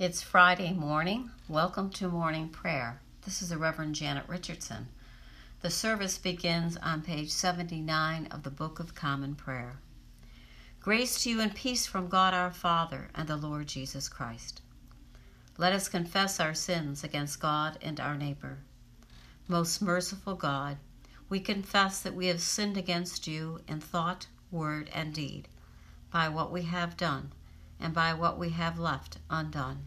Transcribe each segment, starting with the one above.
It's Friday morning. Welcome to morning prayer. This is the Reverend Janet Richardson. The service begins on page 79 of the Book of Common Prayer. Grace to you and peace from God our Father and the Lord Jesus Christ. Let us confess our sins against God and our neighbor. Most merciful God, we confess that we have sinned against you in thought, word, and deed, by what we have done and by what we have left undone.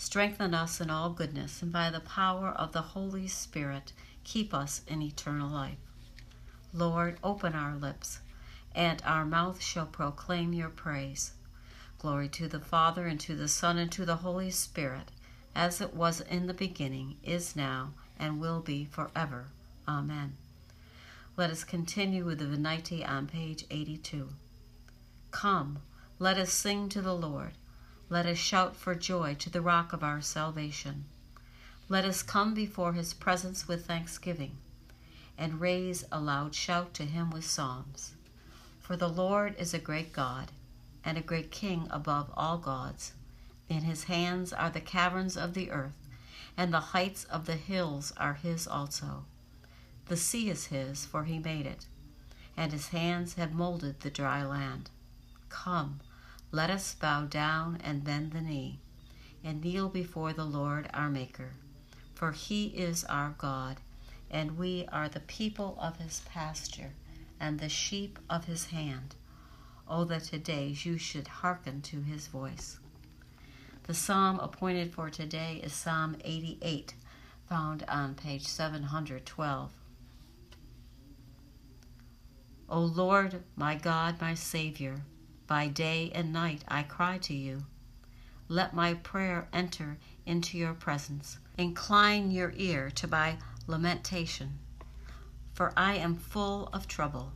Strengthen us in all goodness, and by the power of the Holy Spirit, keep us in eternal life. Lord, open our lips, and our mouth shall proclaim your praise. Glory to the Father, and to the Son, and to the Holy Spirit, as it was in the beginning, is now, and will be forever. Amen. Let us continue with the Venite on page 82. Come, let us sing to the Lord. Let us shout for joy to the rock of our salvation. Let us come before his presence with thanksgiving and raise a loud shout to him with psalms. For the Lord is a great God and a great King above all gods. In his hands are the caverns of the earth, and the heights of the hills are his also. The sea is his, for he made it, and his hands have molded the dry land. Come, let us bow down and bend the knee, and kneel before the Lord our Maker. For he is our God, and we are the people of his pasture, and the sheep of his hand. Oh, that today you should hearken to his voice. The psalm appointed for today is Psalm 88, found on page 712. O Lord, my God, my Savior, by day and night I cry to you. Let my prayer enter into your presence. Incline your ear to my lamentation, for I am full of trouble.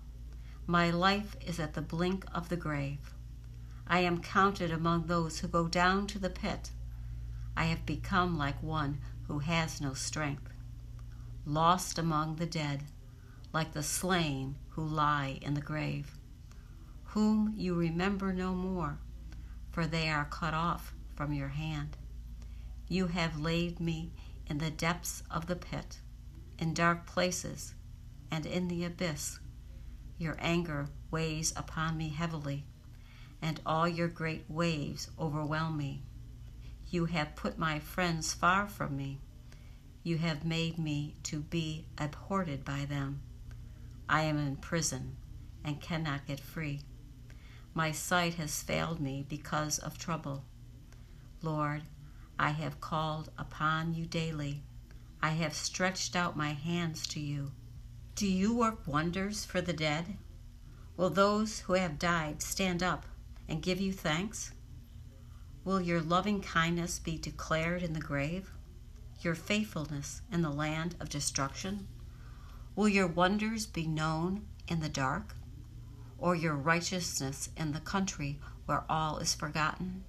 My life is at the blink of the grave. I am counted among those who go down to the pit. I have become like one who has no strength, lost among the dead, like the slain who lie in the grave whom you remember no more, for they are cut off from your hand. You have laid me in the depths of the pit, in dark places, and in the abyss. Your anger weighs upon me heavily, and all your great waves overwhelm me. You have put my friends far from me. You have made me to be abhorred by them. I am in prison and cannot get free. My sight has failed me because of trouble. Lord, I have called upon you daily. I have stretched out my hands to you. Do you work wonders for the dead? Will those who have died stand up and give you thanks? Will your loving kindness be declared in the grave? Your faithfulness in the land of destruction? Will your wonders be known in the dark? Or your righteousness in the country where all is forgotten?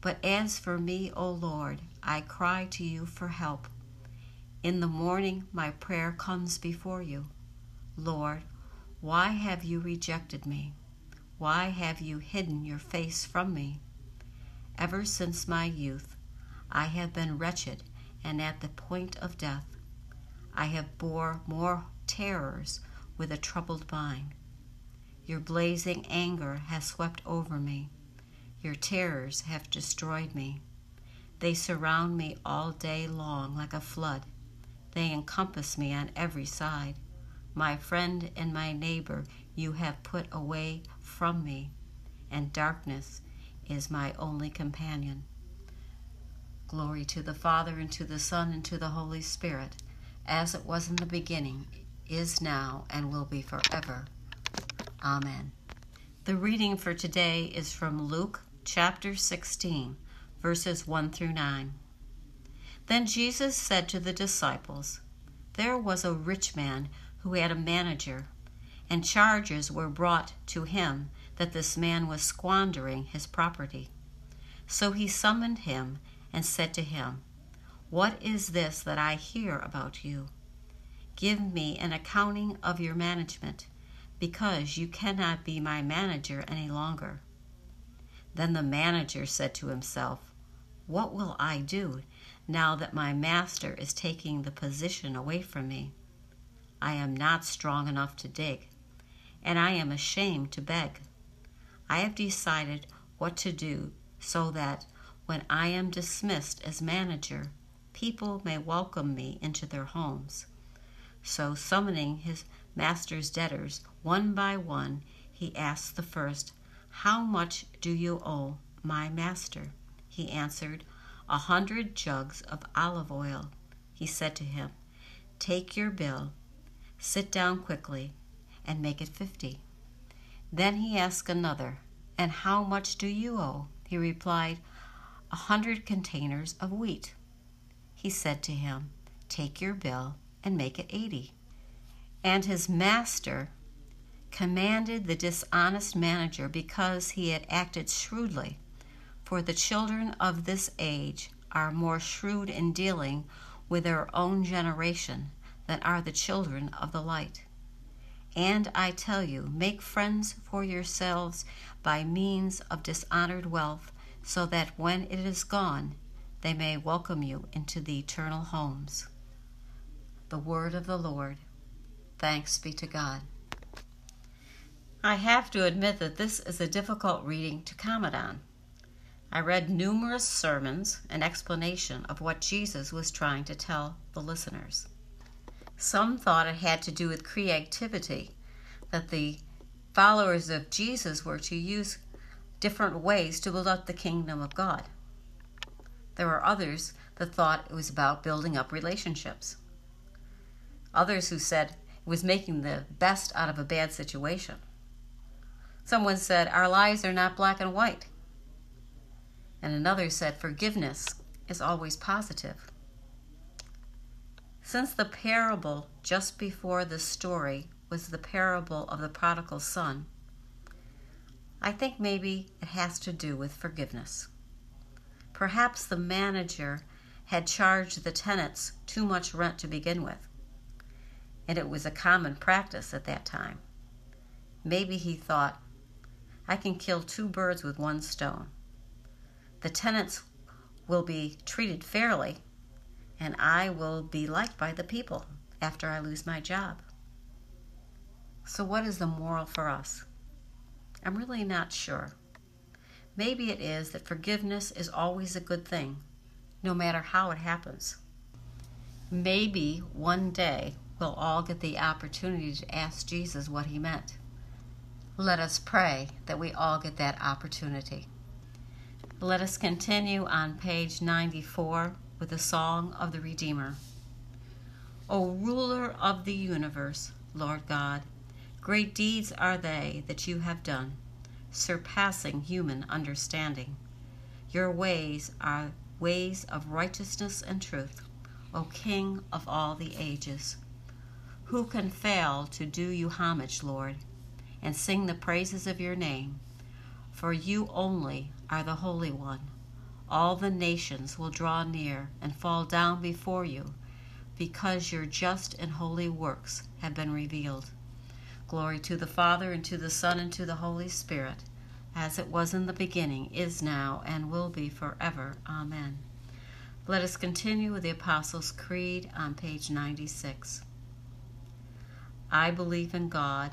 But as for me, O Lord, I cry to you for help. In the morning my prayer comes before you. Lord, why have you rejected me? Why have you hidden your face from me? Ever since my youth, I have been wretched and at the point of death. I have bore more terrors with a troubled mind. Your blazing anger has swept over me. Your terrors have destroyed me. They surround me all day long like a flood. They encompass me on every side. My friend and my neighbor you have put away from me, and darkness is my only companion. Glory to the Father, and to the Son, and to the Holy Spirit, as it was in the beginning, is now, and will be forever. Amen. The reading for today is from Luke chapter 16, verses 1 through 9. Then Jesus said to the disciples, There was a rich man who had a manager, and charges were brought to him that this man was squandering his property. So he summoned him and said to him, What is this that I hear about you? Give me an accounting of your management, because you cannot be my manager any longer. Then the manager said to himself, What will I do now that my master is taking the position away from me? I am not strong enough to dig, and I am ashamed to beg. I have decided what to do so that when I am dismissed as manager, people may welcome me into their homes. So, summoning his master's debtors one by one, he asked the first, how much do you owe my master? He answered, A hundred jugs of olive oil. He said to him, Take your bill, sit down quickly, and make it fifty. Then he asked another, And how much do you owe? He replied, A hundred containers of wheat. He said to him, Take your bill and make it eighty. And his master commanded the dishonest manager because he had acted shrewdly. For the children of this age are more shrewd in dealing with their own generation than are the children of the light. And I tell you, make friends for yourselves by means of dishonored wealth, so that when it is gone, they may welcome you into the eternal homes. The word of the Lord. Thanks be to God. I have to admit that this is a difficult reading to comment on. I read numerous sermons and explanation of what Jesus was trying to tell the listeners. Some thought it had to do with creativity, that the followers of Jesus were to use different ways to build up the kingdom of God. There were others that thought it was about building up relationships. Others who said it was making the best out of a bad situation. Someone said, Our lives are not black and white. And another said, Forgiveness is always positive. Since the parable just before the story was the parable of the prodigal son, I think maybe it has to do with forgiveness. Perhaps the manager had charged the tenants too much rent to begin with, and it was a common practice at that time. Maybe he thought, I can kill two birds with one stone. The tenants will be treated fairly, and I will be liked by the people after I lose my job. So, what is the moral for us? I'm really not sure. Maybe it is that forgiveness is always a good thing, no matter how it happens. Maybe one day we'll all get the opportunity to ask Jesus what he meant. Let us pray that we all get that opportunity. Let us continue on page 94 with the Song of the Redeemer. O ruler of the universe, Lord God, great deeds are they that you have done, surpassing human understanding. Your ways are ways of righteousness and truth, O King of all the ages. Who can fail to do you homage, Lord? And sing the praises of your name. For you only are the Holy One. All the nations will draw near and fall down before you, because your just and holy works have been revealed. Glory to the Father, and to the Son, and to the Holy Spirit, as it was in the beginning, is now, and will be forever. Amen. Let us continue with the Apostles' Creed on page 96. I believe in God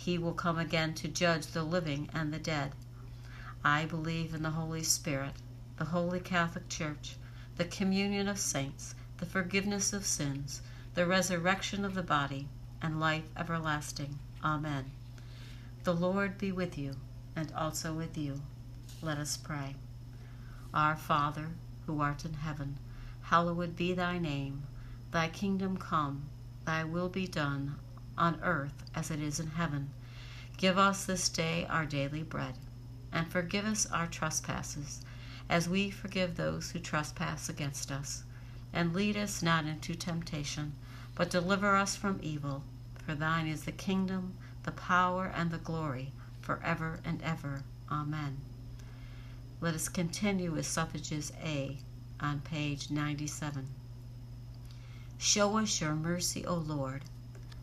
He will come again to judge the living and the dead. I believe in the Holy Spirit, the Holy Catholic Church, the communion of saints, the forgiveness of sins, the resurrection of the body, and life everlasting. Amen. The Lord be with you, and also with you. Let us pray. Our Father, who art in heaven, hallowed be thy name. Thy kingdom come, thy will be done, on earth as it is in heaven. Give us this day our daily bread, and forgive us our trespasses, as we forgive those who trespass against us. And lead us not into temptation, but deliver us from evil. For thine is the kingdom, the power, and the glory, forever and ever. Amen. Let us continue with suffrages A on page 97. Show us your mercy, O Lord,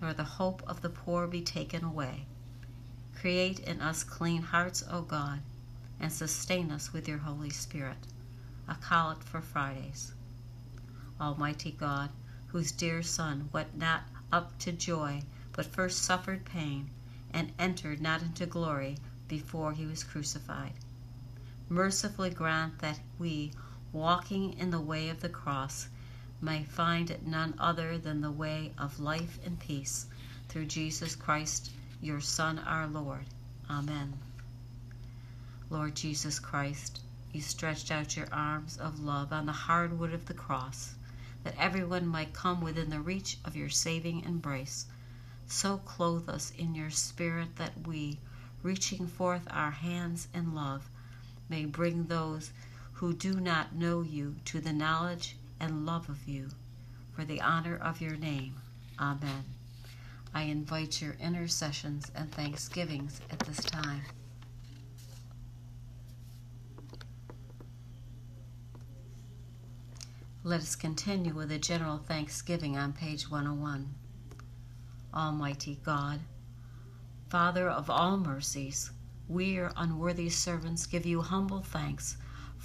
nor the hope of the poor be taken away. Create in us clean hearts, O God, and sustain us with your Holy Spirit. A collect for Fridays. Almighty God, whose dear Son went not up to joy, but first suffered pain, and entered not into glory before he was crucified. Mercifully grant that we, walking in the way of the cross, may find it none other than the way of life and peace, through Jesus Christ, your Son, our Lord. Amen. Lord Jesus Christ, you stretched out your arms of love on the hard wood of the cross, that everyone might come within the reach of your saving embrace. So clothe us in your spirit that we, reaching forth our hands in love, may bring those who do not know you to the knowledge and love of you, for the honor of your name. Amen. I invite your intercessions and thanksgivings at this time. Let us continue with a general thanksgiving on page 101. Almighty God, Father of all mercies, we, your unworthy servants, give you humble thanks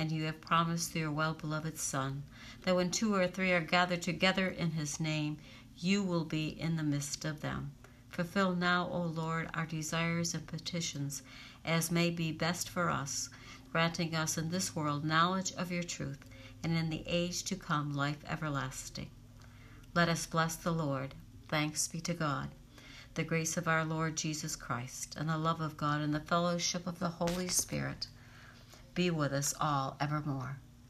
And you have promised through your well beloved Son that when two or three are gathered together in his name, you will be in the midst of them. Fulfill now, O Lord, our desires and petitions as may be best for us, granting us in this world knowledge of your truth, and in the age to come life everlasting. Let us bless the Lord. Thanks be to God the grace of our Lord Jesus Christ, and the love of God, and the fellowship of the Holy Spirit be with us all evermore.